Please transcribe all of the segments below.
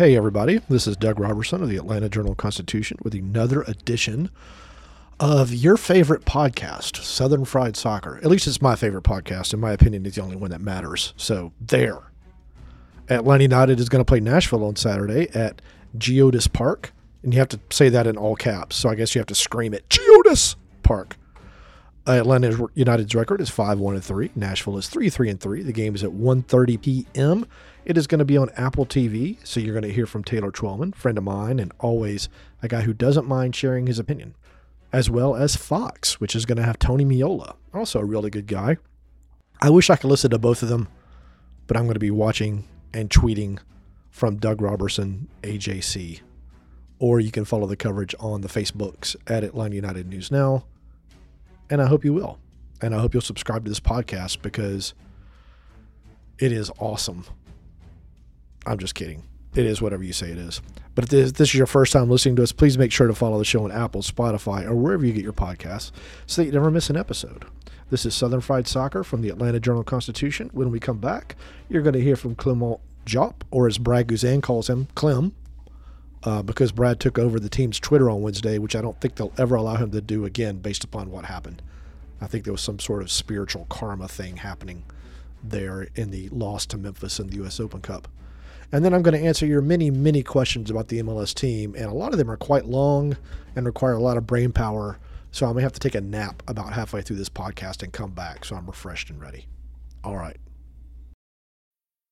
Hey, everybody. This is Doug Roberson of the Atlanta Journal Constitution with another edition of your favorite podcast, Southern Fried Soccer. At least it's my favorite podcast. In my opinion, it's the only one that matters. So, there. Atlanta United is going to play Nashville on Saturday at Geodis Park. And you have to say that in all caps. So, I guess you have to scream it Geodis Park. Atlanta United's record is 5 1 and 3. Nashville is 3 3 and 3. The game is at 1.30 p.m. It is going to be on Apple TV, so you're going to hear from Taylor Twellman, friend of mine, and always a guy who doesn't mind sharing his opinion, as well as Fox, which is going to have Tony Meola, also a really good guy. I wish I could listen to both of them, but I'm going to be watching and tweeting from Doug Roberson, AJC. Or you can follow the coverage on the Facebooks at Atlanta United News Now. And I hope you will. And I hope you'll subscribe to this podcast because it is awesome. I'm just kidding. It is whatever you say it is. But if this, this, is your first time listening to us, please make sure to follow the show on Apple, Spotify, or wherever you get your podcasts so that you never miss an episode. This is Southern Fried Soccer from the Atlanta Journal Constitution. When we come back, you're going to hear from Clement Diop, or as Brad Guzan calls him, Clem, uh, because Brad took over the team's Twitter on Wednesday, which I don't think they'll ever allow him to do again based upon what happened. I think there was some sort of spiritual karma thing happening there in the loss to Memphis in the U.S. Open Cup. And then I'm going to answer your many, many questions about the MLS team. And a lot of them are quite long and require a lot of brain power. So I may have to take a nap about halfway through this podcast and come back so I'm refreshed and ready. All right.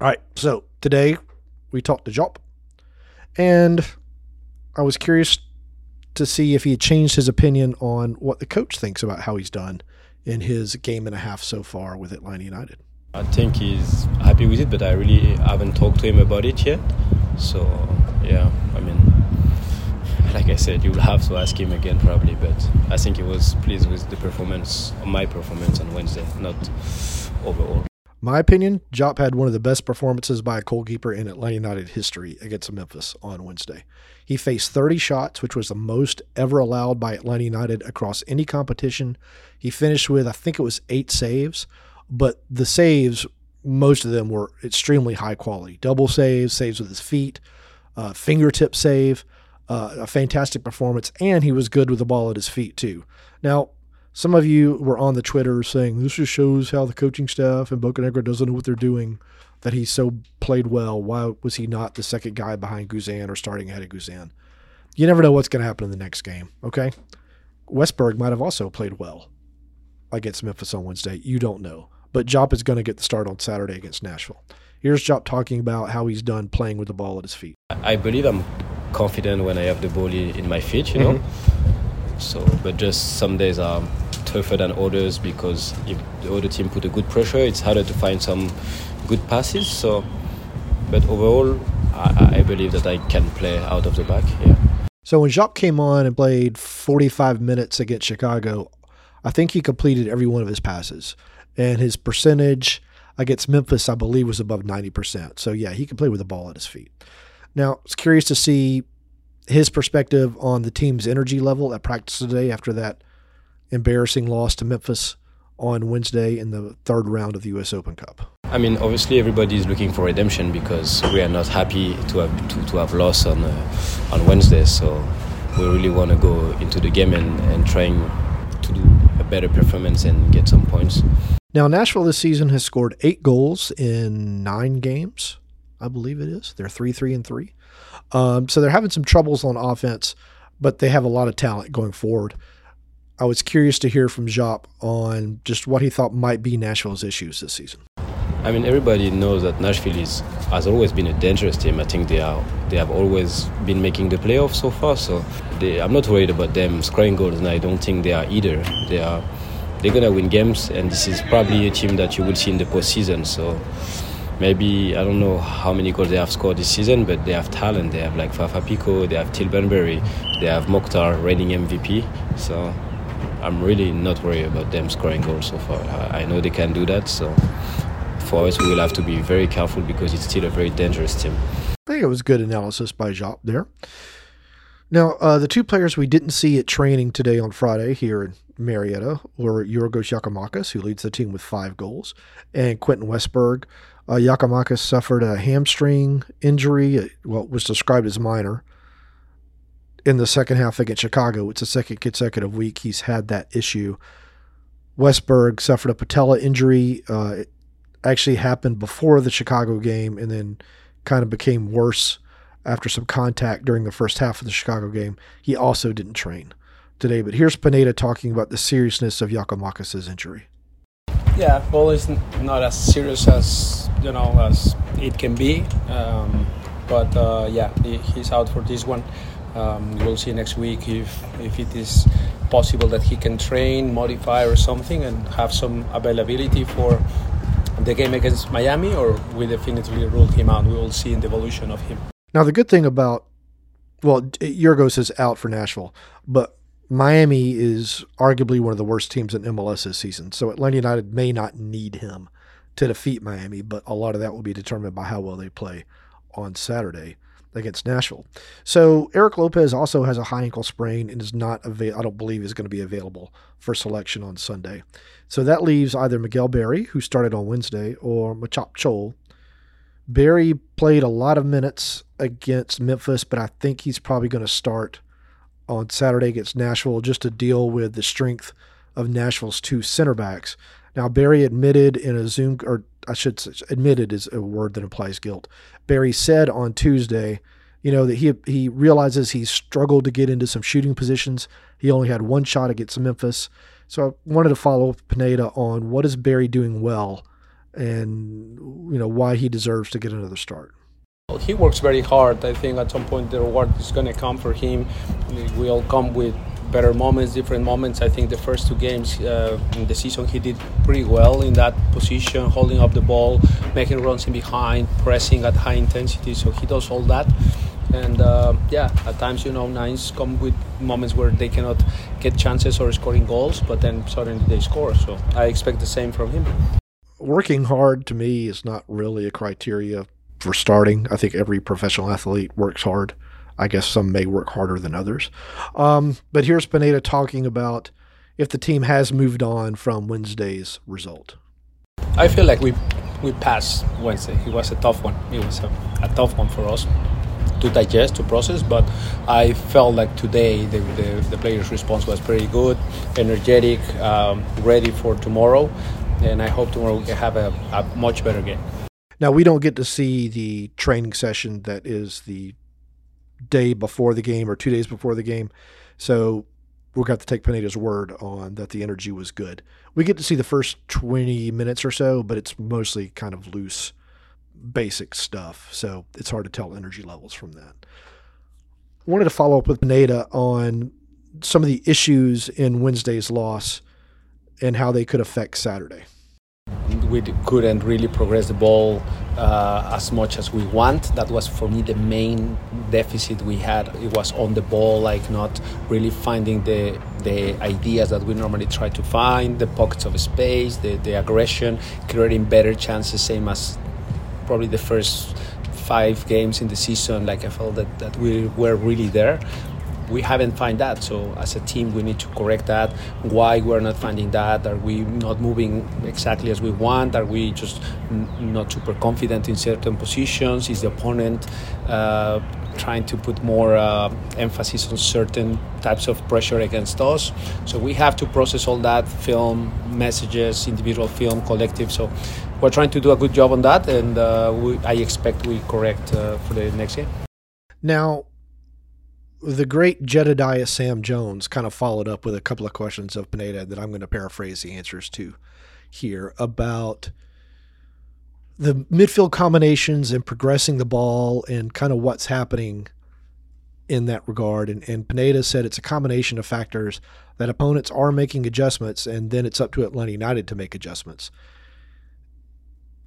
All right, so today we talked to Diop, and I was curious to see if he had changed his opinion on what the coach thinks about how he's done in his game and a half so far with Atlanta United. I think he's happy with it, but I really haven't talked to him about it yet. So, yeah, I mean, like I said, you will have to ask him again probably, but I think he was pleased with the performance, my performance on Wednesday, not overall. My opinion, Diop had one of the best performances by a goalkeeper in Atlanta United history against Memphis on Wednesday. He faced 30 shots, which was the most ever allowed by Atlanta United across any competition. He finished with, I think it was eight saves, but the saves, most of them were extremely high quality. Double saves, saves with his feet, uh, fingertip save, uh, a fantastic performance, and he was good with the ball at his feet too. Now, some of you were on the Twitter saying this just shows how the coaching staff and Bocanegra doesn't know what they're doing. That he so played well. Why was he not the second guy behind Guzan or starting ahead of Guzan? You never know what's going to happen in the next game. Okay, Westberg might have also played well against Memphis on Wednesday. You don't know, but Diop is going to get the start on Saturday against Nashville. Here's Diop talking about how he's done playing with the ball at his feet. I believe I'm confident when I have the ball in my feet. You know. Mm-hmm. So, but just some days are tougher than others because if the other team put a good pressure, it's harder to find some good passes. So, but overall, I, I believe that I can play out of the back. Yeah. So when Jacques came on and played 45 minutes against Chicago, I think he completed every one of his passes, and his percentage against Memphis, I believe, was above 90%. So yeah, he can play with the ball at his feet. Now, it's curious to see his perspective on the team's energy level at practice today after that embarrassing loss to Memphis on Wednesday in the third round of the U.S. Open Cup? I mean, obviously everybody is looking for redemption because we are not happy to have to, to have lost on uh, on Wednesday. So we really want to go into the game and, and trying to do a better performance and get some points. Now, Nashville this season has scored eight goals in nine games. I believe it is. They're three, three, and three. Um, so they're having some troubles on offense, but they have a lot of talent going forward. I was curious to hear from Diop on just what he thought might be Nashville's issues this season. I mean, everybody knows that Nashville is, has always been a dangerous team. I think they are they have always been making the playoffs so far. So they, I'm not worried about them scoring goals, and I don't think they are either. They are they're gonna win games, and this is probably a team that you will see in the postseason. So maybe I don't know how many goals they have scored this season, but they have talent. They have like Fafà Picault, they have Teal Bunbury, they have Mukhtar reigning MVP. So I'm really not worried about them scoring goals so far. I, I know they can do that. So for us, we will have to be very careful because it's still a very dangerous team. I think it was good analysis by Diop there. Now, uh, the two players we didn't see at training today on Friday here in Marietta were Yorgos Giakoumakis, who leads the team with five goals, and Quentin Westberg. Uh, suffered a hamstring injury, well, was described as minor, in the second half against Chicago. It's the second consecutive week he's had that issue. Westberg suffered a patella injury. Uh, it actually happened before the Chicago game and then kind of became worse after some contact during the first half of the Chicago game. He also didn't train today. But here's Pineda talking about the seriousness of Giakoumakis' injury. Yeah, well, it's not as serious as you know as it can be, um, but uh, yeah, he, he's out for this one. Um, we'll see next week if if it is possible that he can train, modify, or something, and have some availability for the game against Miami, or we definitely ruled him out. We will see in the evolution of him. Now, the good thing about well, Yorgos is out for Nashville, but Miami is arguably one of the worst teams in MLS this season. So Atlanta United may not need him to defeat Miami, but a lot of that will be determined by how well they play on Saturday against Nashville. So Eric Lopez also has a high ankle sprain and is not available. I don't believe is going to be available for selection on Sunday. So that leaves either Miguel Berry, who started on Wednesday, or Machop Chol. Berry played a lot of minutes against Memphis, but I think he's probably going to start on Saturday against Nashville just to deal with the strength of Nashville's two center backs. Now, Berry admitted in a Zoom, or I should admitted is a word that implies guilt. Berry said on Tuesday, you know, that he he realizes he struggled to get into some shooting positions. He only had one shot against Memphis. So I wanted to follow up Pineda on what is Berry doing well and, you know, why he deserves to get another start. He works very hard. I think at some point the reward is going to come for him. It will come with better moments, different moments. I think the first two games uh, in the season he did pretty well in that position, holding up the ball, making runs in behind, pressing at high intensity. So he does all that. And uh, yeah, at times, you know, nines come with moments where they cannot get chances or scoring goals, but then suddenly they score. So I expect the same from him. Working hard to me is not really a criteria for starting. I think every professional athlete works hard. I guess some may work harder than others. Um, but here's Pineda talking about if the team has moved on from Wednesday's result. I feel like we we passed Wednesday. It was a tough one. It was a, a tough one for us to digest, to process. But I felt like today the, the, the players' response was pretty good, energetic, um, ready for tomorrow. And I hope tomorrow we can have a, a much better game. Now, we don't get to see the training session that is the day before the game or two days before the game. So we're going to to take Pineda's word on that the energy was good. We get to see the first 20 minutes or so, but it's mostly kind of loose, basic stuff. So it's hard to tell energy levels from that. Wanted to follow up with Pineda on some of the issues in Wednesday's loss and how they could affect Saturday we couldn't really progress the ball uh, as much as we want. That was for me the main deficit we had. It was on the ball, like not really finding the the ideas that we normally try to find, the pockets of space, the, the aggression, creating better chances, same as probably the first five games in the season. Like I felt that, that we were really there we haven't found that. So as a team, we need to correct that. Why we're not finding that? Are we not moving exactly as we want? Are we just n- not super confident in certain positions? Is the opponent uh, trying to put more uh, emphasis on certain types of pressure against us? So we have to process all that, film messages, individual film, collective. So we're trying to do a good job on that, and uh, we, I expect we correct uh, for the next game. Now, the great Jedediah Sam Jones kind of followed up with a couple of questions of Pineda that I'm going to paraphrase the answers to here about the midfield combinations and progressing the ball and kind of what's happening in that regard. And, and Pineda said it's a combination of factors that opponents are making adjustments, and then it's up to Atlanta United to make adjustments.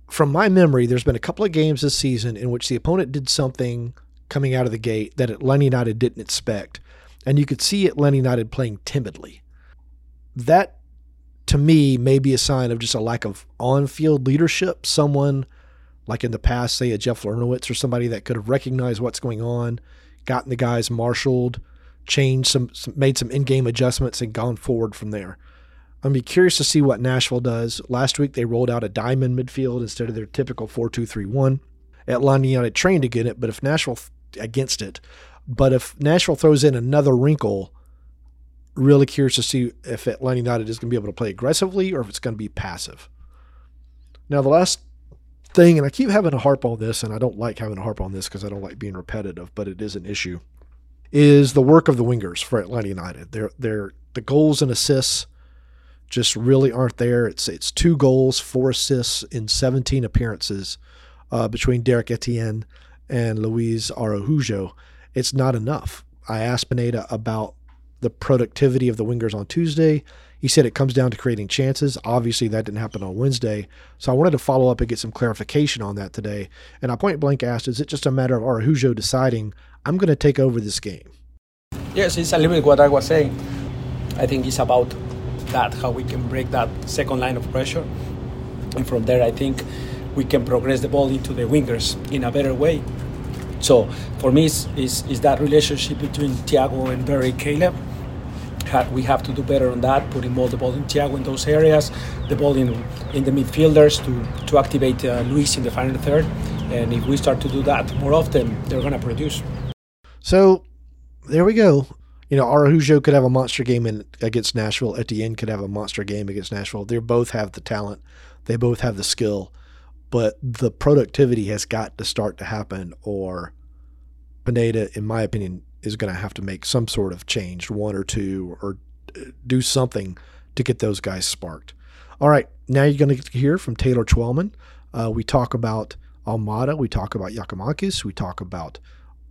From my memory, there's been a couple of games this season in which the opponent did something coming out of the gate that Atlanta United didn't expect. And you could see Atlanta United playing timidly. That, to me, may be a sign of just a lack of on field leadership. Someone, like in the past, say a Jeff Larentowicz or somebody that could have recognized what's going on, gotten the guys marshaled, changed some, some made some in game adjustments, and gone forward from there. I'm be curious to see what Nashville does. Last week they rolled out a diamond midfield instead of their typical 4-2-3-1. Atlanta United trained to get it, but if Nashville against it. But if Nashville throws in another wrinkle, really curious to see if Atlanta United is going to be able to play aggressively or if it's going to be passive. Now, the last thing, and I keep having a harp on this, and I don't like having a harp on this because I don't like being repetitive, but it is an issue, is the work of the wingers for Atlanta United. They're, they're, the goals and assists just really aren't there. It's, it's two goals, four assists in 17 appearances uh, between Derek Etienne and Luis Araujo, it's not enough. I asked Pineda about the productivity of the wingers on Tuesday. He said it comes down to creating chances. Obviously, that didn't happen on Wednesday. So I wanted to follow up and get some clarification on that today. And I point blank asked, is it just a matter of Araujo deciding, I'm going to take over this game? Yes, it's a little bit what I was saying. I think it's about that, how we can break that second line of pressure. And from there, I think we can progress the ball into the wingers in a better way. So for me, is that relationship between Thiago and Berry Caleb. We have to do better on that, putting more the ball in Thiago in those areas, the ball in in the midfielders to to activate uh, Luis in the final third. And if we start to do that more often, they're going to produce. So there we go. You know, Araujo could have a monster game in, against Nashville. Etienne could have a monster game against Nashville. They both have the talent. They both have the skill but the productivity has got to start to happen, or Pineda, in my opinion, is going to have to make some sort of change, one or two, or do something to get those guys sparked. All right, now you're going to hear from Taylor Twellman. Uh, we talk about Almada, we talk about Giakoumakis, we talk about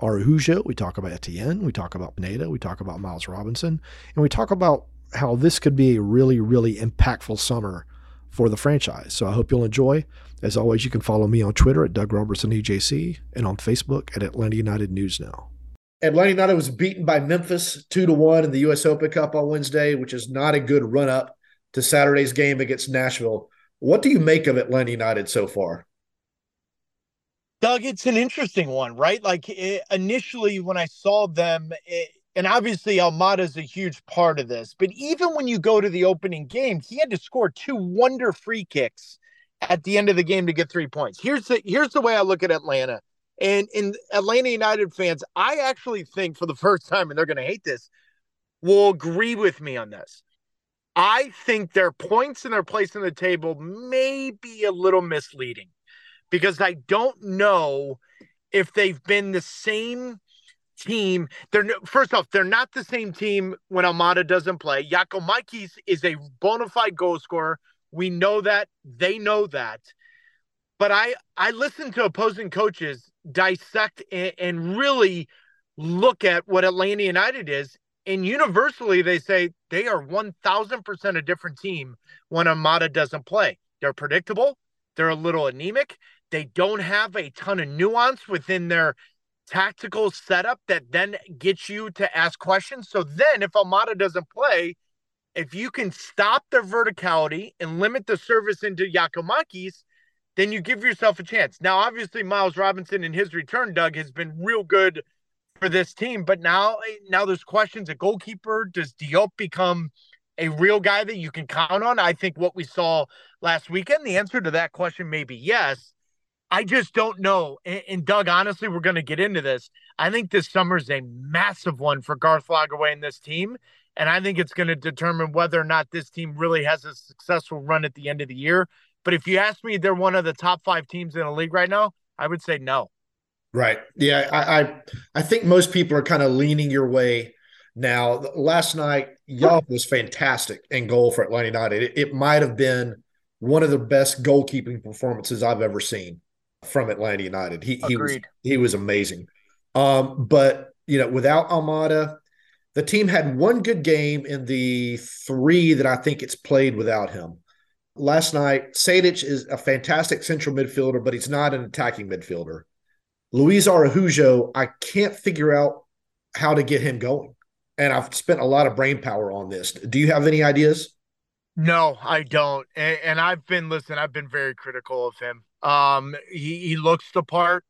Araujo, we talk about Etienne, we talk about Pineda, we talk about Miles Robinson, and we talk about how this could be a really, really impactful summer for the franchise. So I hope you'll enjoy. As always, you can follow me on Twitter at Doug Roberson EJC and on Facebook at Atlanta United News Now. Atlanta United was beaten by Memphis two to one in the U.S. Open Cup on Wednesday, which is not a good run up to Saturday's game against Nashville. What do you make of Atlanta United so far? Doug, it's an interesting one, right? Like it, initially, when I saw them, it, and obviously Almada is a huge part of this, but even when you go to the opening game, he had to score two wonder free kicks at the end of the game to get three points. Here's the here's the way I look at Atlanta. And in Atlanta United fans, I actually think for the first time, and they're gonna hate this, will agree with me on this. I think their points and their place in the table may be a little misleading because I don't know if they've been the same team. They're first off, they're not the same team when Almada doesn't play. Giakoumakis is a bona fide goal scorer. We know that. They know that. But I I listen to opposing coaches dissect and, and really look at what Atlanta United is, and universally they say they are one thousand percent a different team when Almada doesn't play. They're predictable. They're a little anemic. They don't have a ton of nuance within their tactical setup that then gets you to ask questions. So then, if Almada doesn't play, if you can stop their verticality and limit the service into Giakoumakis, then you give yourself a chance. Now, obviously, Miles Robinson in his return, Doug, has been real good for this team. But now, eh, now there's questions at goalkeeper. Does Diop become a real guy that you can count on? I think what we saw last weekend, the answer to that question may be yes. I just don't know. And, and Doug, honestly, we're going to get into this. I think this summer is a massive one for Garth Lagerwey and this team. And I think it's going to determine whether or not this team really has a successful run at the end of the year But if you ask me, they're one of the top five teams in the league right now. I would say no. Right. Yeah. I I, I think most people are kind of leaning your way now. Last night, Young was fantastic in goal for Atlanta United. It, it might have been one of the best goalkeeping performances I've ever seen from Atlanta United. He he was he was amazing. Um, but you know, without Almada, the team had one good game in the three that I think it's played without him. Last night, Sejdic is a fantastic central midfielder, but he's not an attacking midfielder. Luis Araujo, I can't figure out how to get him going. And I've spent a lot of brain power on this. Do you have any ideas? No, I don't. And, and I've been listen, I've been very critical of him. Um, he, he looks the part.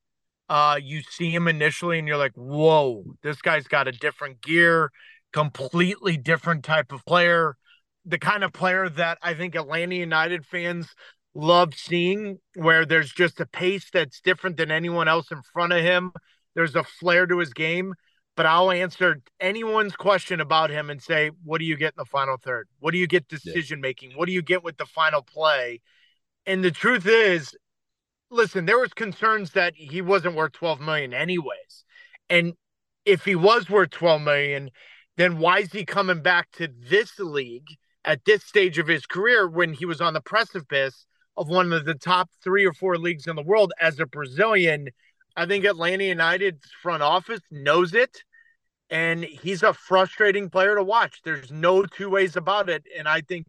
Uh, you see him initially and you're like, whoa, this guy's got a different gear, completely different type of player. The kind of player that I think Atlanta United fans love seeing, where there's just a pace that's different than anyone else in front of him. There's a flair to his game but I'll answer anyone's question about him and say, what do you get in the final third? What do you get decision making? What do you get with the final play? And the truth is, listen, there was concerns that he wasn't worth 12 million anyways. And if he was worth 12 million, then why is he coming back to this league at this stage of his career when he was on the precipice of one of the top three or four leagues in the world as a Brazilian? I think Atlanta United's front office knows it, and he's a frustrating player to watch. There's no two ways about it, and I think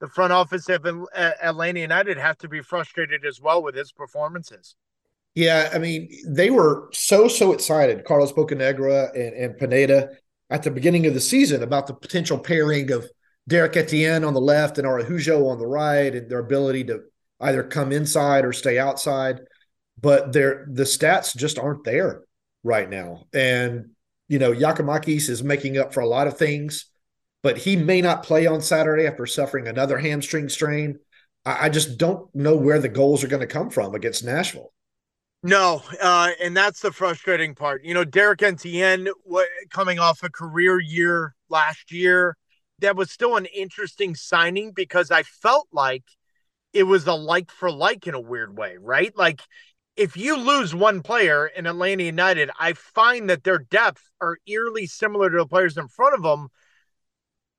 the front office of Atlanta United have to be frustrated as well with his performances. Yeah, I mean, they were so so excited, Carlos Bocanegra and, and Pineda, at the beginning of the season about the potential pairing of Derek Etienne on the left and Araujo on the right, and their ability to either come inside or stay outside but they're the stats just aren't there right now. And you know, Giakoumakis is making up for a lot of things, but he may not play on Saturday after suffering another hamstring strain. I, I just don't know where the goals are going to come from against Nashville. No, uh, and that's the frustrating part. You know, Derek Etienne coming off a career year last year, that was still an interesting signing because I felt like it was a like for like in a weird way, right? Like if you lose one player in Atlanta United, I find that their depth are eerily similar to the players in front of them.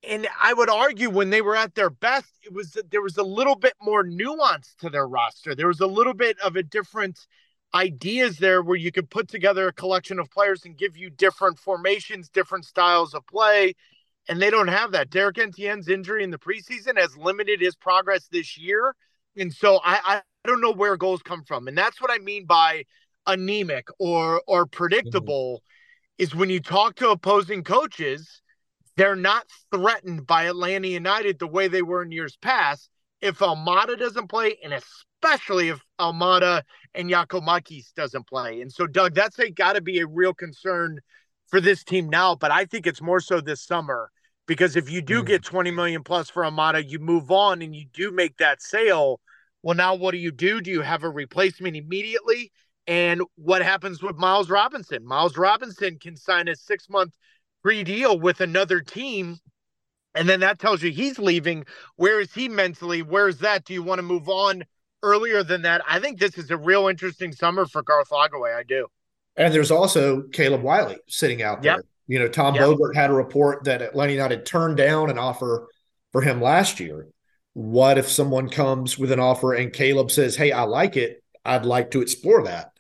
And I would argue when they were at their best, it was there was a little bit more nuance to their roster. There was a little bit of a different ideas there where you could put together a collection of players and give you different formations, different styles of play. And they don't have that. Derek Etienne's injury in the preseason has limited his progress this year. And so I, I don't know where goals come from. And that's what I mean by anemic or or predictable mm-hmm. is when you talk to opposing coaches, they're not threatened by Atlanta United the way they were in years past. If Almada doesn't play, and especially if Almada and Giakoumakis doesn't play. And so, Doug, that's a got to be a real concern for this team now. But I think it's more so this summer because if you do mm. get 20 million plus for Almada, you move on and you do make that sale well, now what do you do? Do you have a replacement immediately? And what happens with Miles Robinson? Miles Robinson can sign a six month free deal with another team. And then that tells you he's leaving. Where is he mentally? Where's that? Do you want to move on earlier than that? I think this is a real interesting summer for Garth Lagerwey. I do. And there's also Caleb Wiley sitting out there. Yep. You know, Tom yep. Bogert had a report that Atlanta United turned down an offer for him last year. What if someone comes with an offer and Caleb says, Hey, I like it. I'd like to explore that.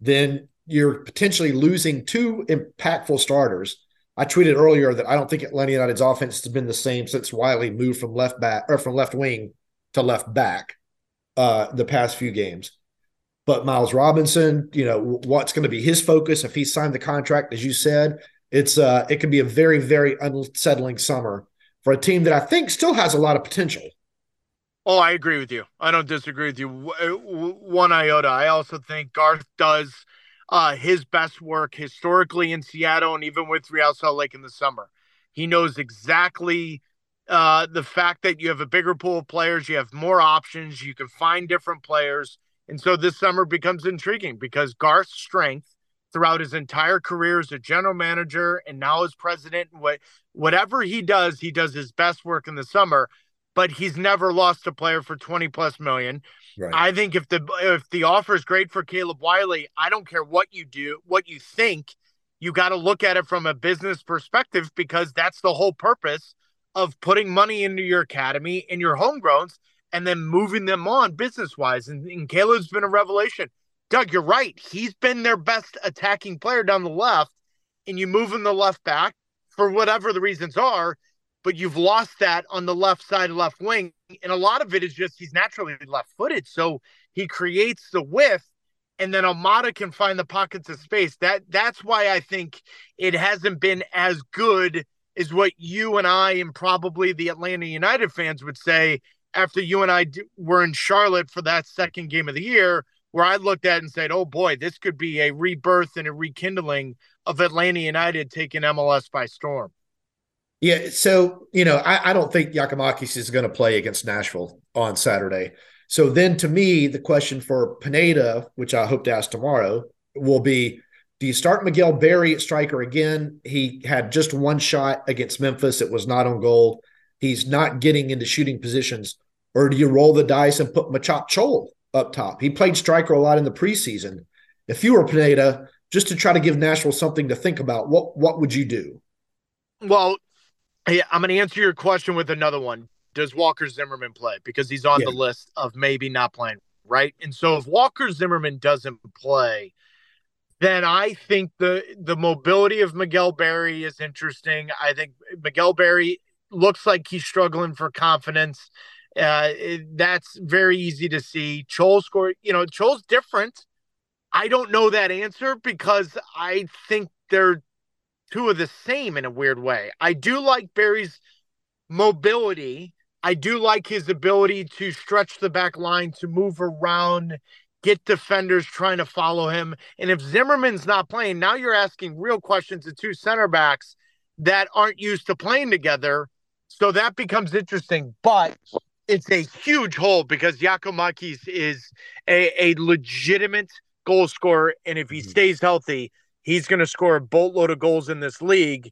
Then you're potentially losing two impactful starters. I tweeted earlier that I don't think Atlanta United's offense has been the same since Wiley moved from left back or from left wing to left back uh, the past few games. But Miles Robinson, you know, what's going to be his focus if he signed the contract, as you said, it's uh, it can be a very, very unsettling summer for a team that I think still has a lot of potential. Oh, I agree with you. I don't disagree with you one iota. I also think Garth does uh, his best work historically in Seattle and even with Real Salt Lake in the summer. He knows exactly uh, the fact that you have a bigger pool of players, you have more options, you can find different players. And so this summer becomes intriguing because Garth's strength throughout his entire career as a general manager and now as president, what whatever he does, he does his best work in the summer but he's never lost a player for 20 plus million. Right. I think if the if the offer is great for Caleb Wiley, I don't care what you do, what you think, you got to look at it from a business perspective because that's the whole purpose of putting money into your academy and your homegrowns and then moving them on business wise. And, and Caleb's been a revelation. Doug, you're right. He's been their best attacking player down the left, and you move him the left back for whatever the reasons are, but you've lost that on the left side, left wing. And a lot of it is just he's naturally left footed. So he creates the width, and then Almada can find the pockets of space. That that's why I think it hasn't been as good as what you and I and probably the Atlanta United fans would say after you and I were in Charlotte for that second game of the year where I looked at and said, "Oh boy, this could be a rebirth and a rekindling of Atlanta United taking MLS by storm." Yeah, so you know, I, I don't think Giakoumakis is going to play against Nashville on Saturday. So then, to me, the question for Pineda, which I hope to ask tomorrow, will be: Do you start Miguel Berry at striker again? He had just one shot against Memphis; it was not on goal. He's not getting into shooting positions, or do you roll the dice and put Machop Chol up top. He played striker a lot in the preseason. If you were Pineda, just to try to give Nashville something to think about, what what would you do? Well, yeah, I'm going to answer your question with another one. Does Walker Zimmerman play? Because he's on yeah. the list of maybe not playing, right? And so if Walker Zimmerman doesn't play, then I think the the mobility of Miguel Berry is interesting. I think Miguel Berry looks like he's struggling for confidence. Uh, it, that's very easy to see. Chol score, you know, Chol's different. I don't know that answer because I think they're two of the same in a weird way. I do like Berry's mobility. I do like his ability to stretch the back line, to move around, get defenders trying to follow him. And if Zimmerman's not playing, now you're asking real questions to two center backs that aren't used to playing together. So that becomes interesting. But it's a huge hole because Giakoumakis is a, a legitimate goal scorer. And if he mm-hmm. stays healthy, he's going to score a boatload of goals in this league.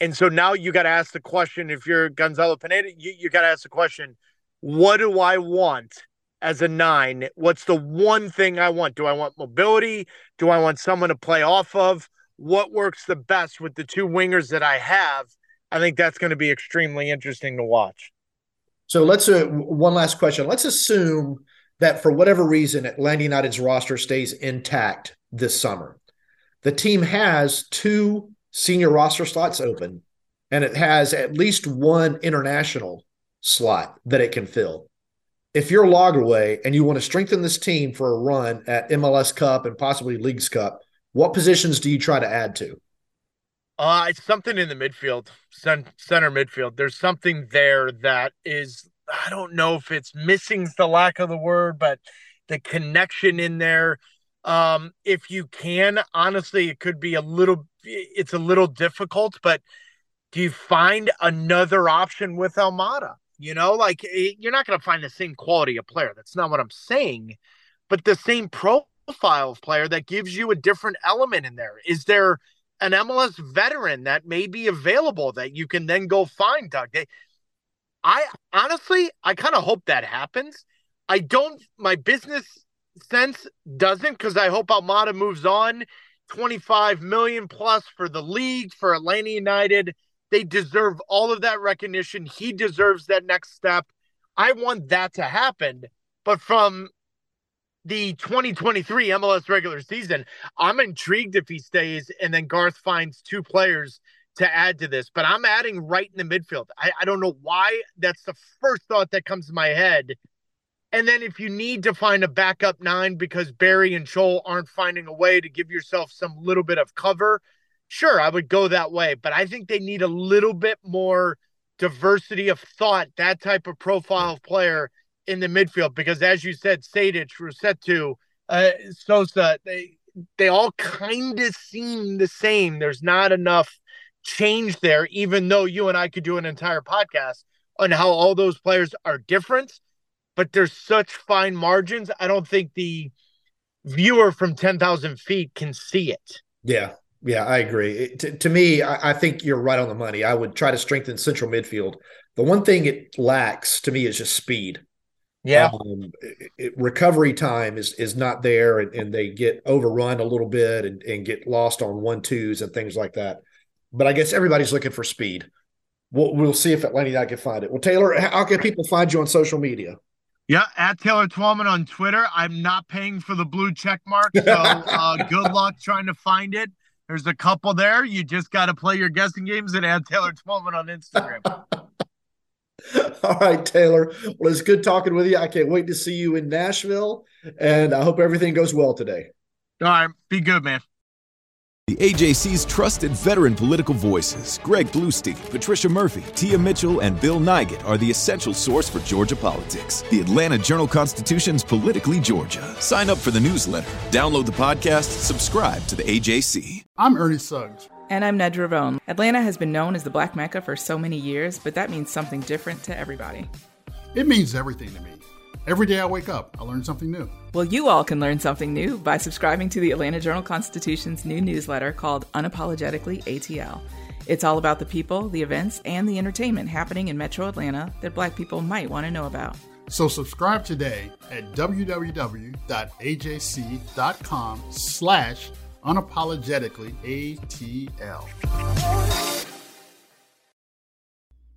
And so now you got to ask the question if you're Gonzalo Pineda, you, you got to ask the question what do I want as a nine? What's the one thing I want? Do I want mobility? Do I want someone to play off of? What works the best with the two wingers that I have? I think that's going to be extremely interesting to watch. So let's uh, one last question. Let's assume that for whatever reason, Atlanta United's roster stays intact this summer. The team has two senior roster slots open, and it has at least one international slot that it can fill. If you're Lagerwey and you want to strengthen this team for a run at MLS Cup and possibly Leagues Cup, what positions do you try to add to? Uh, it's something in the midfield, center midfield. There's something there that is, I don't know if it's missing the lack of the word, but the connection in there. Um, if you can, honestly, it could be a little, it's a little difficult, but do you find another option with Almada? You know, like it, you're not going to find the same quality of player. That's not what I'm saying, but the same profile of player that gives you a different element in there. Is there, an MLS veteran that may be available that you can then go find, Doug. They, I honestly, I kind of hope that happens. I don't, my business sense doesn't because I hope Almada moves on. 25 million plus for the league, for Atlanta United. They deserve all of that recognition. He deserves that next step. I want that to happen. But from the 2023 MLS regular season. I'm intrigued if he stays and then Garth finds two players to add to this, but I'm adding right in the midfield. I, I don't know why that's the first thought that comes to my head. And then if you need to find a backup nine because Berry and Chol aren't finding a way to give yourself some little bit of cover, sure, I would go that way. But I think they need a little bit more diversity of thought, that type of profile of player in the midfield because, as you said, Sejdic, Rossetto, uh, Sosa, they they all kind of seem the same. There's not enough change there, even though you and I could do an entire podcast on how all those players are different, but there's such fine margins. I don't think the viewer from 10,000 feet can see it. Yeah. Yeah, I agree. It, to, to, me, I, I, think you're right on the money. I would try to strengthen central midfield. The one thing it lacks to me is just speed. Yeah, um, it, it, recovery time is is not there, and, and, they get overrun a little bit and, and get lost on one twos and things like that. But I guess everybody's looking for speed. We'll, we'll see if Atlanta can find it. Well, Taylor, how can people find you on social media? Yeah, at Taylor Twellman on Twitter. I'm not paying for the blue check mark, so uh, good luck trying to find it. There's a couple there. You just got to play your guessing games and add Taylor Twellman on Instagram. All right, Taylor. Well, it's good talking with you. I can't wait to see you in Nashville, and I hope everything goes well today. All right, be good, man. The AJC's trusted veteran political voices, Greg Bluestein, Patricia Murphy, Tia Mitchell, and Bill Nigut, are the essential source for Georgia politics. The Atlanta Journal Constitution's Politically Georgia. Sign up for the newsletter, download the podcast, subscribe to the AJC. I'm Ernie Suggs. And I'm Nedra Rhone. Atlanta has been known as the Black Mecca for so many years, but that means something different to everybody. It means everything to me. Every day I wake up, I learn something new. Well, you all can learn something new by subscribing to the Atlanta Journal Constitution's new newsletter called Unapologetically ATL. It's all about the people, the events, and the entertainment happening in Metro Atlanta that Black people might want to know about. So subscribe today at www.ajc.com slash unapologetically ATL.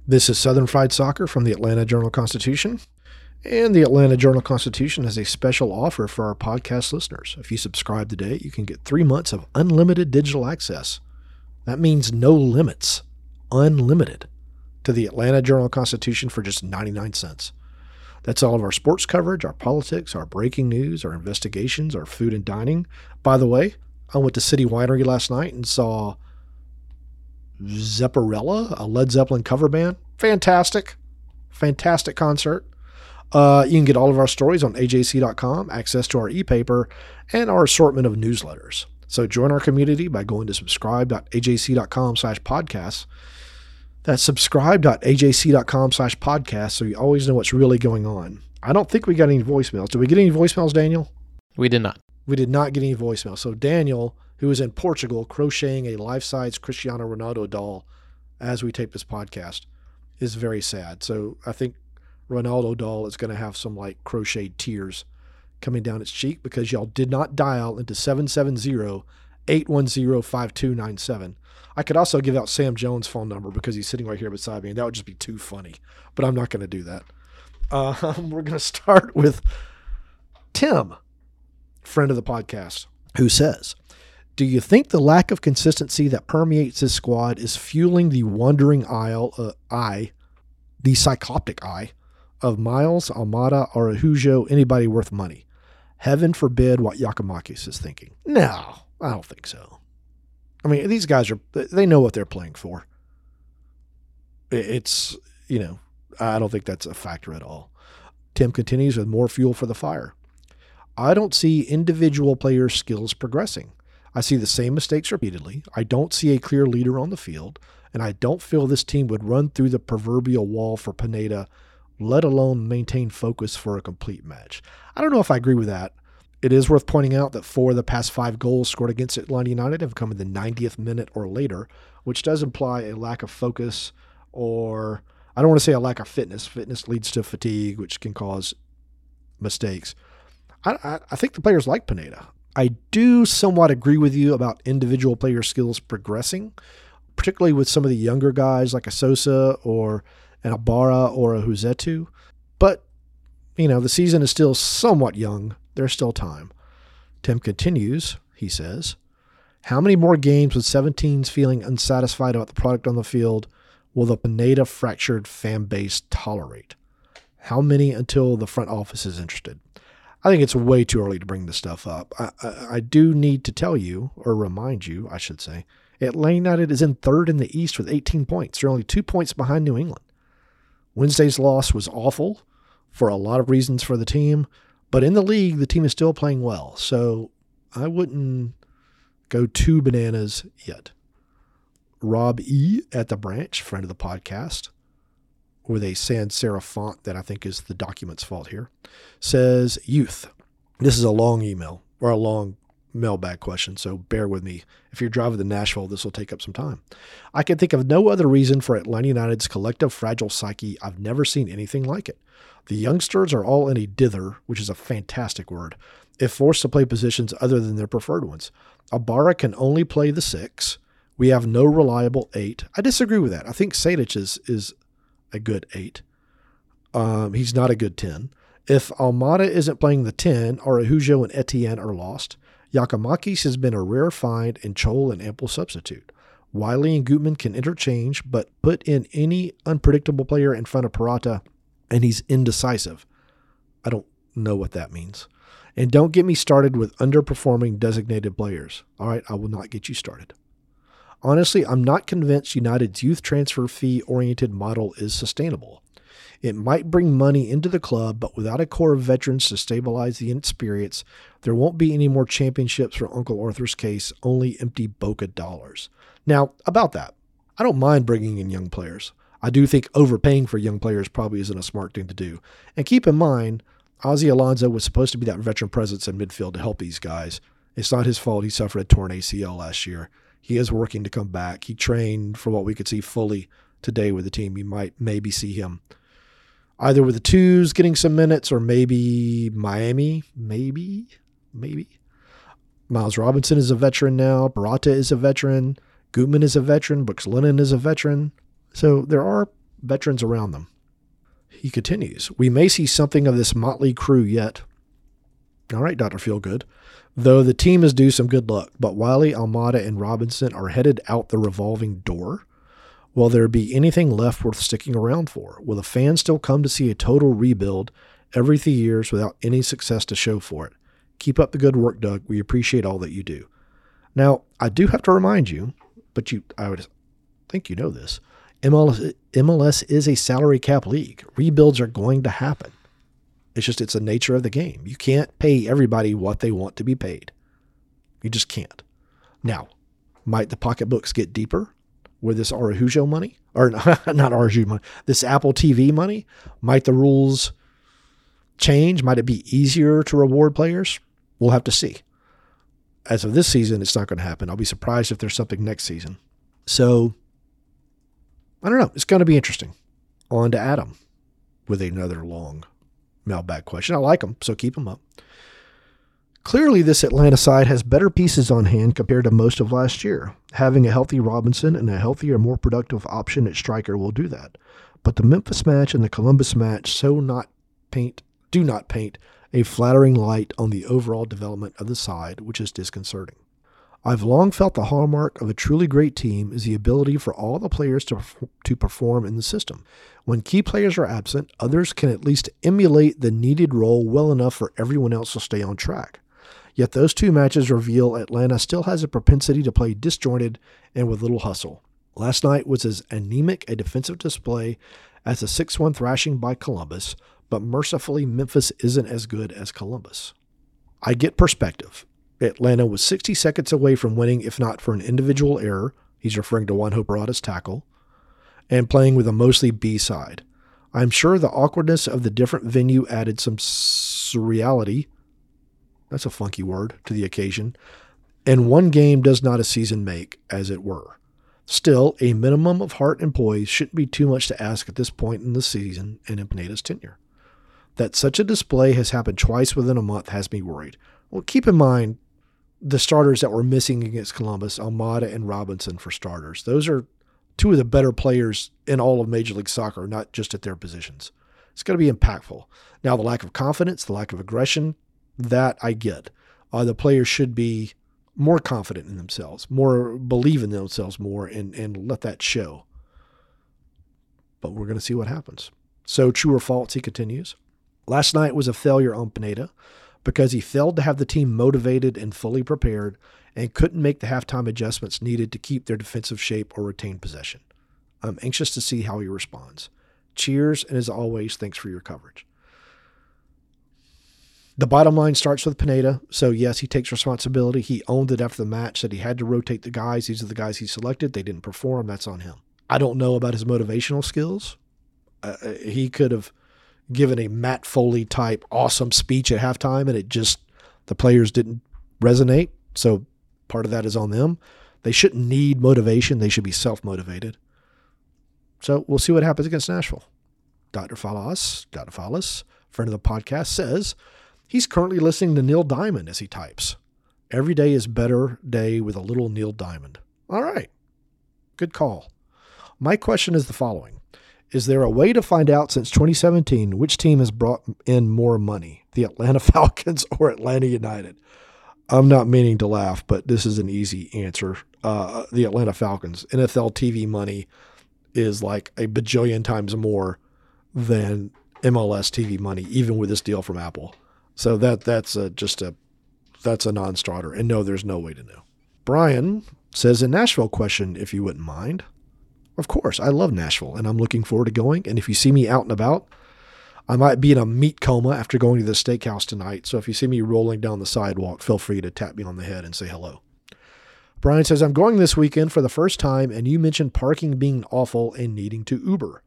This is Southern Fried Soccer from the Atlanta Journal Constitution. And the Atlanta Journal Constitution has a special offer for our podcast listeners. If you subscribe today, you can get three months of unlimited digital access. That means no limits, unlimited, to the Atlanta Journal Constitution for just 99 cents. That's all of our sports coverage, our politics, our breaking news, our investigations, our food and dining. By the way, I went to City Winery last night and saw Zepparella, a Led Zeppelin cover band. Fantastic. Fantastic concert. Uh, you can get all of our stories on ajc.com, access to our e-paper, and our assortment of newsletters. So join our community by going to subscribe.ajc.com slash podcasts. That's subscribe.ajc.com slash podcast so you always know what's really going on. I don't think we got any voicemails. Did we get any voicemails, Daniel? We did not. We did not get any voicemails. So Daniel, who is in Portugal crocheting a life-size Cristiano Ronaldo doll as we tape this podcast, is very sad. So I think Ronaldo doll is going to have some like crocheted tears coming down its cheek because y'all did not dial into 770 810 5297. I could also give out Sam Jones' phone number because he's sitting right here beside me, and that would just be too funny. But I'm not going to do that. Um, we're going to start with Tim, friend of the podcast, who says, Do you think the lack of consistency that permeates this squad is fueling the wandering aisle, uh, eye, the cycloptic eye of Miles, Almada, or Araujo anybody worth money. Heaven forbid what Giakoumakis is thinking. No, I don't think so. I mean, these guys are, they know what they're playing for. It's, you know, I don't think that's a factor at all. Tim continues with more fuel for the fire. I don't see individual players' skills progressing. I see the same mistakes repeatedly. I don't see a clear leader on the field, and I don't feel this team would run through the proverbial wall for Pineda let alone maintain focus for a complete match. I don't know if I agree with that. It is worth pointing out that four of the past five goals scored against Atlanta United have come in the 90th minute or later, which does imply a lack of focus or I don't want to say a lack of fitness. Fitness leads to fatigue, which can cause mistakes. I, I, I think the players like Pineda. I do somewhat agree with you about individual player skills progressing, particularly with some of the younger guys like a Sosa or an Ibarra or a Huzetu. But, you know, the season is still somewhat young. There's still time. Tim continues, he says, How many more games with 17s feeling unsatisfied about the product on the field will the Pineda fractured fan base tolerate? How many until the front office is interested? I think it's way too early to bring this stuff up. I, I, I do need to tell you, or remind you, I should say, Atlanta United is in third in the East with 18 points. They're only two points behind New England. Wednesday's loss was awful for a lot of reasons for the team, but in the league, the team is still playing well. So I wouldn't go too bananas yet. Rob E. at the branch, friend of the podcast, with a sans serif font that I think is the document's fault here, says youth. This is a long email or a long mailbag question, so bear with me. If you're driving to Nashville, this will take up some time. I can think of no other reason for Atlanta United's collective fragile psyche. I've never seen anything like it. The youngsters are all in a dither, which is a fantastic word, if forced to play positions other than their preferred ones. Ibarra can only play the six. We have no reliable eight. I disagree with that. I think Sejdic is, is a good eight. Um, he's not a good 10. If Almada isn't playing the 10, Araujo and Etienne are lost. Giakoumakis has been a rare find and Chol an ample substitute. Wiley and Gutman can interchange, but put in any unpredictable player in front of Purata, and he's indecisive. I don't know what that means. And don't get me started with underperforming designated players. All right, I will not get you started. Honestly, I'm not convinced United's youth transfer fee oriented model is sustainable. It might bring money into the club, but without a core of veterans to stabilize the inexperience, there won't be any more championships for Uncle Arthur's case, only empty Boca dollars. Now, about that, I don't mind bringing in young players. I do think overpaying for young players probably isn't a smart thing to do. And keep in mind, Ozzie Alonso was supposed to be that veteran presence in midfield to help these guys. It's not his fault he suffered a torn ACL last year. He is working to come back. He trained for what we could see fully today with the team. You might maybe see him either with the twos getting some minutes or maybe Miami, maybe, maybe. Miles Robinson is a veteran now. Purata is a veteran. Gutman is a veteran. Brooks Lennon is a veteran. So there are veterans around them. He continues, We may see something of this motley crew yet. All right, Dr. Feelgood. Though the team is due some good luck, but Wiley, Almada, and Robinson are headed out the revolving door. Will there be anything left worth sticking around for? Will the fans still come to see a total rebuild every three years without any success to show for it? Keep up the good work, Doug. We appreciate all that you do. Now, I do have to remind you, but you I would think you know this. MLS, MLS is a salary cap league. Rebuilds are going to happen. It's just it's the nature of the game. You can't pay everybody what they want to be paid. You just can't. Now, might the pocketbooks get deeper with this Araujo money? Or not Araujo money, this Apple TV money? Might the rules change? Might it be easier to reward players? We'll have to see. As of this season, it's not going to happen. I'll be surprised if there's something next season. So I don't know. It's going to be interesting. On to Adam with another long mailbag question. I like them, so keep them up. Clearly, this Atlanta side has better pieces on hand compared to most of last year. Having a healthy Robinson and a healthier, more productive option at striker will do that. But the Memphis match and the Columbus match so not paint do not paint a flattering light on the overall development of the side, which is disconcerting. I've long felt the hallmark of a truly great team is the ability for all the players to, to perform in the system. When key players are absent, others can at least emulate the needed role well enough for everyone else to stay on track. Yet those two matches reveal Atlanta still has a propensity to play disjointed and with little hustle. Last night was as anemic a defensive display as a 6 1 thrashing by Columbus, but mercifully, Memphis isn't as good as Columbus. I get perspective. Atlanta was 60 seconds away from winning if not for an individual error. He's referring to Juan Purata's tackle. And playing with a mostly B side. I'm sure the awkwardness of the different venue added some surreality. That's a funky word to the occasion. And one game does not a season make, as it were. Still, a minimum of heart and poise shouldn't be too much to ask at this point in the season and in Pineda's tenure. That such a display has happened twice within a month has me worried. Well, keep in mind, the starters that were missing against Columbus, Almada and Robinson for starters. Those are two of the better players in all of Major League Soccer, not just at their positions. It's going to be impactful. Now, the lack of confidence, the lack of aggression, that I get. Uh, the players should be more confident in themselves, more believe in themselves more, and, and let that show. But we're going to see what happens. So, true or false, he continues. Last night was a failure on Pineda because he failed to have the team motivated and fully prepared and couldn't make the halftime adjustments needed to keep their defensive shape or retain possession. I'm anxious to see how he responds. Cheers, and as always, thanks for your coverage. The bottom line starts with Pineda. So, yes, he takes responsibility. He owned it after the match, said he had to rotate the guys. These are the guys he selected. They didn't perform. That's on him. I don't know about his motivational skills. Uh, uh he could have given a Matt Foley type awesome speech at halftime and it just, the players didn't resonate. So part of that is on them. They shouldn't need motivation. They should be self motivated. So we'll see what happens against Nashville. Dr. Falas, Dr. Falas, friend of the podcast, says he's currently listening to Neil Diamond as he types. Every day is better day with a little Neil Diamond. All right. Good call. My question is the following Is there a way to find out since 2017 which team has brought in more money, the Atlanta Falcons or Atlanta United? I'm not meaning to laugh, but this is an easy answer. Uh, the Atlanta Falcons. NFL TV money is like a bajillion times more than MLS TV money, even with this deal from Apple. So that that's a, just a that's a non-starter. And no, there's no way to know. Brian says a Nashville question, if you wouldn't mind. Of course, I love Nashville, and I'm looking forward to going. And if you see me out and about, I might be in a meat coma after going to the steakhouse tonight. So if you see me rolling down the sidewalk, feel free to tap me on the head and say hello. Brian says, I'm going this weekend for the first time, and you mentioned parking being awful and needing to Uber.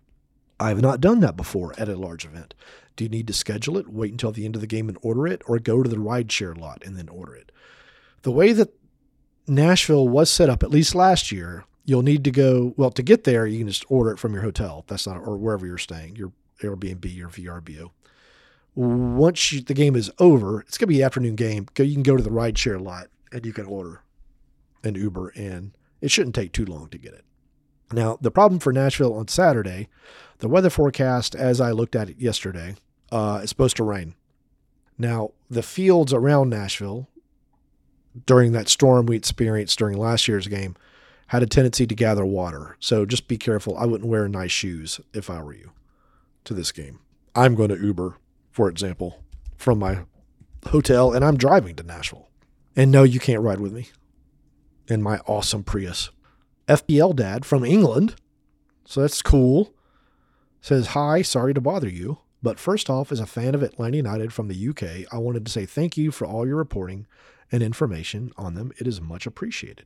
I have not done that before at a large event. Do you need to schedule it, wait until the end of the game and order it, or go to the rideshare lot and then order it? The way that Nashville was set up, at least last year, you'll need to go, well, to get there, you can just order it from your hotel. That's not, or wherever you're staying, your Airbnb your VRBO. Once you, the game is over, it's going to be the afternoon game. You can go to the rideshare lot and you can order an Uber, and it shouldn't take too long to get it. Now, the problem for Nashville on Saturday, the weather forecast, as I looked at it yesterday, uh, is supposed to rain. Now, the fields around Nashville during that storm we experienced during last year's game had a tendency to gather water. So just be careful. I wouldn't wear nice shoes if I were you to this game. I'm going to Uber, for example, from my hotel, and I'm driving to Nashville. And no, you can't ride with me in my awesome Prius. FBL Dad from England, so that's cool, says, Hi, sorry to bother you. But first off, as a fan of Atlanta United from the UK, I wanted to say thank you for all your reporting and information on them. It is much appreciated.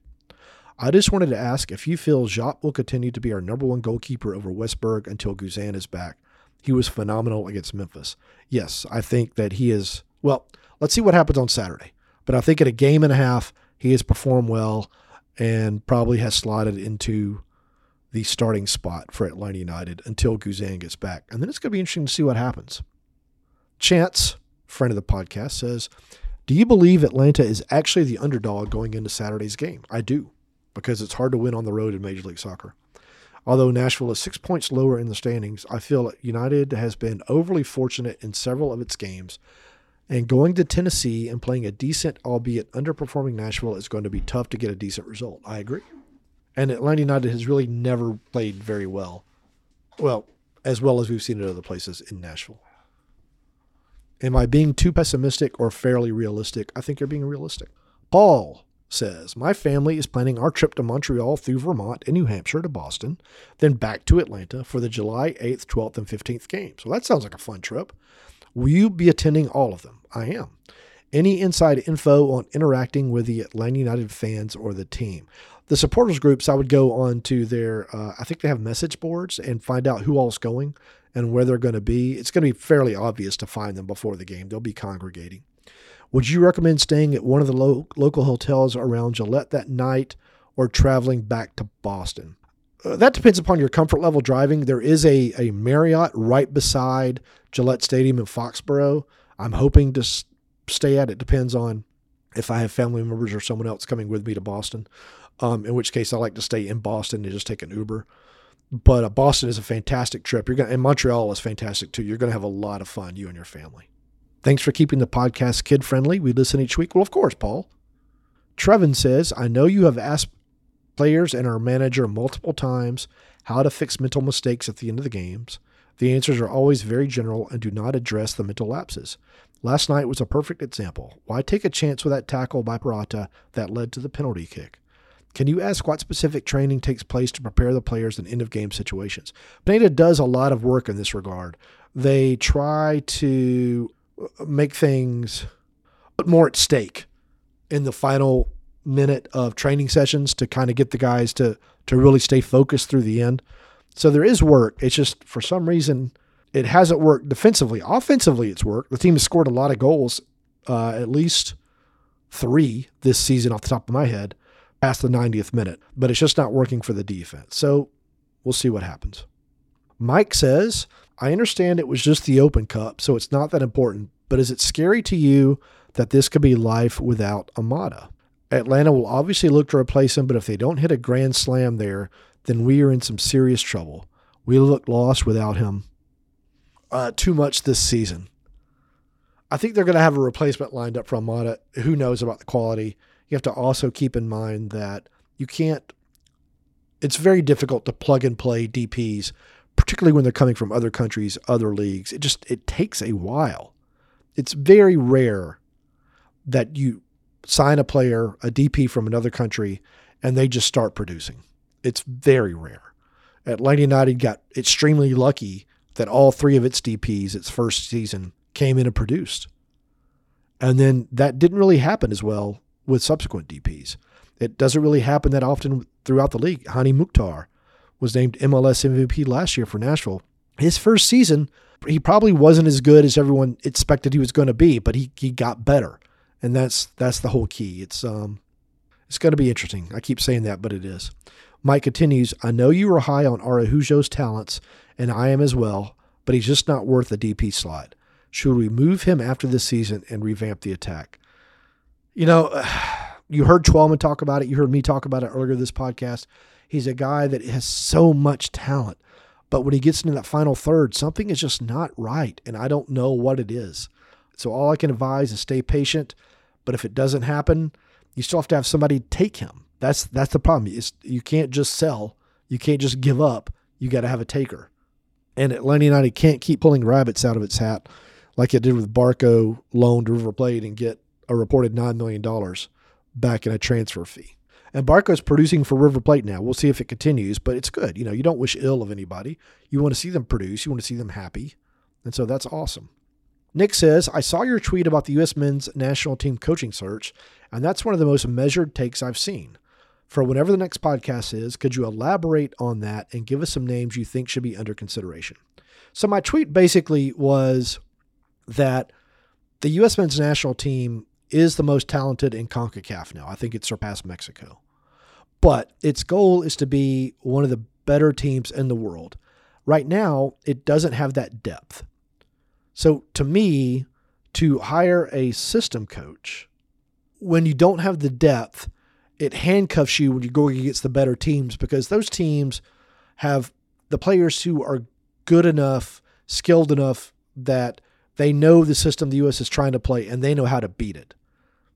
I just wanted to ask if you feel Jacques will continue to be our number one goalkeeper over Westberg until Guzan is back. He was phenomenal against Memphis. Yes, I think that he is. Well, let's see what happens on Saturday. But I think in a game and a half, he has performed well and probably has slotted into the starting spot for Atlanta United until Guzan gets back. And then it's going to be interesting to see what happens. Chance, friend of the podcast, says, Do you believe Atlanta is actually the underdog going into Saturday's game? I do, because it's hard to win on the road in Major League Soccer. Although Nashville is six points lower in the standings, I feel United has been overly fortunate in several of its games and going to Tennessee and playing a decent, albeit underperforming Nashville is going to be tough to get a decent result. I agree. And Atlanta United has really never played very well. Well, as well as we've seen at other places in Nashville. Am I being too pessimistic or fairly realistic? I think you're being realistic. Paul says, My family is planning our trip to Montreal through Vermont and New Hampshire to Boston, then back to Atlanta for the July 8th, 12th, and 15th games. So that sounds like a fun trip. Will you be attending all of them? I am. Any inside info on interacting with the Atlanta United fans or the team? The supporters groups, I would go on to their, uh, I think they have message boards and find out who all's going and where they're going to be. It's going to be fairly obvious to find them before the game. They'll be congregating. Would you recommend staying at one of the lo- local hotels around Gillette that night or traveling back to Boston? Uh, that depends upon your comfort level driving. There is a, a Marriott right beside Gillette Stadium in Foxborough. I'm hoping to s- stay at. It depends on if I have family members or someone else coming with me to Boston. Um, in which case, I like to stay in Boston and just take an Uber. But uh, Boston is a fantastic trip. You're going and Montreal is fantastic too. You're going to have a lot of fun, you and your family. Thanks for keeping the podcast kid friendly. We listen each week. Well, of course, Paul. Trevin says, I know you have asked players and our manager multiple times how to fix mental mistakes at the end of the games. The answers are always very general and do not address the mental lapses. Last night was a perfect example. Why take a chance with that tackle by Purata that led to the penalty kick? Can you ask what specific training takes place to prepare the players in end of game situations? Pineda does a lot of work in this regard. They try to make things put more at stake in the final minute of training sessions to kind of get the guys to to really stay focused through the end. So there is work. It's just for some reason it hasn't worked defensively. Offensively, it's worked. The team has scored a lot of goals, uh, at least three this season off the top of my head past the 90th minute, but it's just not working for the defense. So we'll see what happens. Mike says, I understand it was just the Open Cup, so it's not that important, but is it scary to you that this could be life without Almada? Atlanta will obviously look to replace him, but if they don't hit a grand slam there, then we are in some serious trouble. We look lost without him uh, too much this season. I think they're going to have a replacement lined up for Almada. Who knows about the quality? You have to also keep in mind that you can't, it's very difficult to plug and play DPs, particularly when they're coming from other countries, other leagues. It just, it takes a while. It's very rare that you sign a player, a DP from another country, and they just start producing. It's very rare. Atlanta United got extremely lucky that all three of its DPs its first season came in and produced. And then that didn't really happen as well with subsequent DPs. It doesn't really happen that often throughout the league. Hany Mukhtar was named MLS MVP last year for Nashville. His first season, he probably wasn't as good as everyone expected he was going to be, but he, he got better. And that's that's the whole key. It's um it's going to be interesting. I keep saying that, but it is. Mike continues, I know you were high on Araujo's talents, and I am as well, but he's just not worth a DP slot. Should we move him after this season and revamp the attack? You know, you heard Twellman talk about it. You heard me talk about it earlier this podcast. He's a guy that has so much talent, but when he gets into that final third, something is just not right, and I don't know what it is. So all I can advise is stay patient. But if it doesn't happen, you still have to have somebody take him. That's that's the problem. It's, you can't just sell. You can't just give up. You got to have a taker. And Atlanta United can't keep pulling rabbits out of its hat like it did with Barco loaned River Plate and get a reported $9 million back in a transfer fee. And Barco's producing for River Plate now. We'll see if it continues, but it's good. You know, you don't wish ill of anybody. You want to see them produce, you want to see them happy. And so that's awesome. Nick says, I saw your tweet about the U.S. men's national team coaching search, and that's one of the most measured takes I've seen. For whenever the next podcast is, could you elaborate on that and give us some names you think should be under consideration? So, my tweet basically was that the U.S. men's national team is the most talented in CONCACAF now. I think it surpassed Mexico. But its goal is to be one of the better teams in the world. Right now, it doesn't have that depth. So to me, to hire a system coach when you don't have the depth, it handcuffs you when you're go against the better teams because those teams have the players who are good enough, skilled enough that they know the system the U.S. is trying to play and they know how to beat it.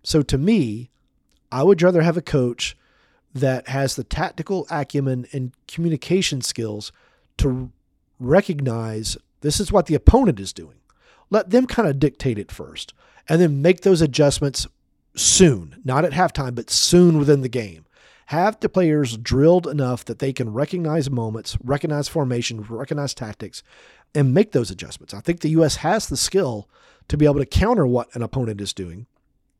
So to me, I would rather have a coach that has the tactical acumen and communication skills to recognize this is what the opponent is doing let them kind of dictate it first and then make those adjustments soon, not at halftime, but soon within the game. Have the players drilled enough that they can recognize moments, recognize formation, recognize tactics, and make those adjustments. I think the U.S. has the skill to be able to counter what an opponent is doing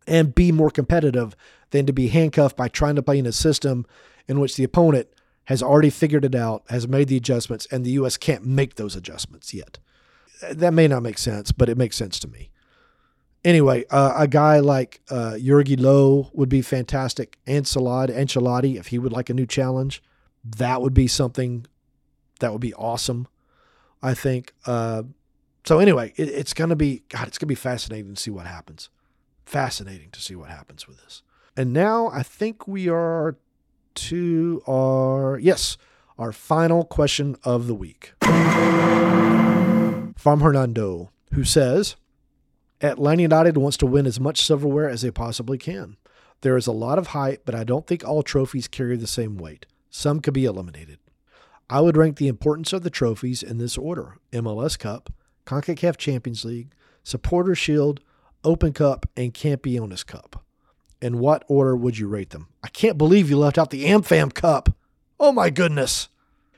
and be more competitive than to be handcuffed by trying to play in a system in which the opponent has already figured it out, has made the adjustments, and the U.S. can't make those adjustments yet that may not make sense, but it makes sense to me. Anyway, uh, a guy like uh, Low would be fantastic. Ancelotti, Ancelotti, if he would like a new challenge, that would be something that would be awesome. I think. Uh, so anyway, it, it's gonna be God. It's gonna be fascinating to see what happens. Fascinating to see what happens with this. And now I think we are to our yes, our final question of the week from Hernando, who says Atlanta United wants to win as much silverware as they possibly can. There is a lot of hype, but I don't think all trophies carry the same weight. Some could be eliminated. I would rank the importance of the trophies in this order MLS Cup, CONCACAF Champions League, Supporter Shield, Open Cup, and Campeones Cup. In what order would you rate them? I can't believe you left out the AmFam Cup. Oh my goodness.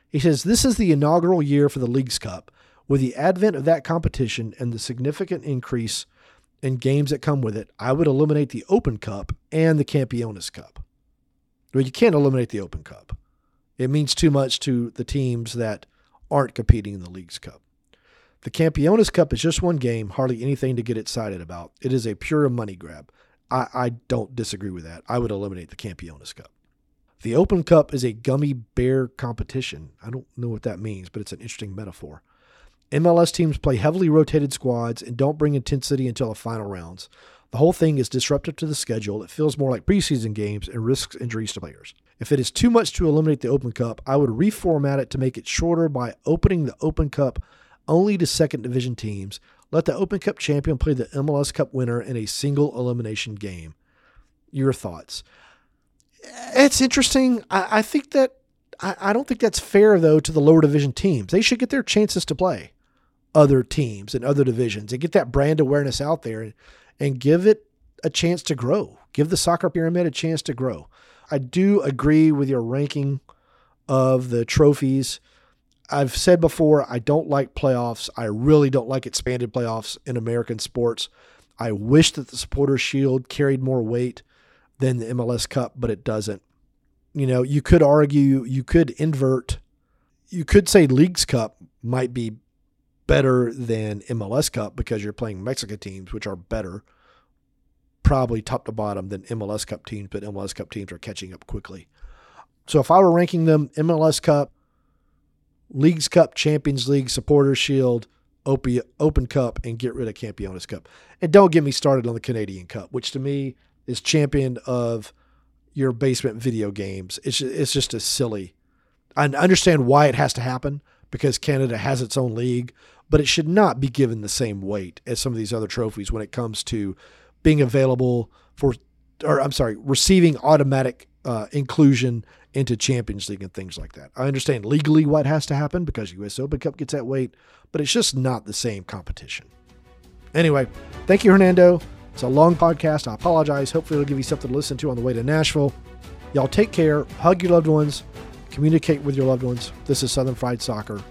He says this is the inaugural year for the Leagues Cup, with the advent of that competition and the significant increase in games that come with it, I would eliminate the Open Cup and the Campeones Cup. Well, you can't eliminate the Open Cup. It means too much to the teams that aren't competing in the Leagues Cup. The Campeones Cup is just one game, hardly anything to get excited about. It is a pure money grab. I, I don't disagree with that. I would eliminate the Campeones Cup. The Open Cup is a gummy bear competition. I don't know what that means, but it's an interesting metaphor. MLS teams play heavily rotated squads and don't bring intensity until the final rounds. The whole thing is disruptive to the schedule. It feels more like preseason games and risks injuries to players. If it is too much to eliminate the Open Cup, I would reformat it to make it shorter by opening the Open Cup only to second division teams. Let the Open Cup champion play the MLS Cup winner in a single elimination game. Your thoughts? It's interesting. I, I think that I, I don't think that's fair though to the lower division teams. They should get their chances to play other teams and other divisions and get that brand awareness out there and, give it a chance to grow. Give the soccer pyramid a chance to grow. I do agree with your ranking of the trophies. I've said before, I don't like playoffs. I really don't like expanded playoffs in American sports. I wish that the Supporters Shield carried more weight than the MLS Cup, but it doesn't. You know, you could argue, you could invert, you could say Leagues Cup might be better than MLS Cup because you're playing Mexican teams, which are better, probably top to bottom than MLS Cup teams, but MLS Cup teams are catching up quickly. So if I were ranking them, MLS Cup, Leagues Cup, Champions League, Supporters Shield, Open Cup, and get rid of Campeones Cup. And don't get me started on the Canadian Cup, which to me is champion of your basement video games. It's it's just a silly. I understand why it has to happen because Canada has its own league, but it should not be given the same weight as some of these other trophies when it comes to being available for, or I'm sorry, receiving automatic uh, inclusion into Champions League and things like that. I understand legally what has to happen because US Open Cup gets that weight, but it's just not the same competition. Anyway, thank you, Hernando. It's a long podcast. I apologize. Hopefully, it'll give you something to listen to on the way to Nashville. Y'all take care, hug your loved ones, communicate with your loved ones. This is Southern Fried Soccer.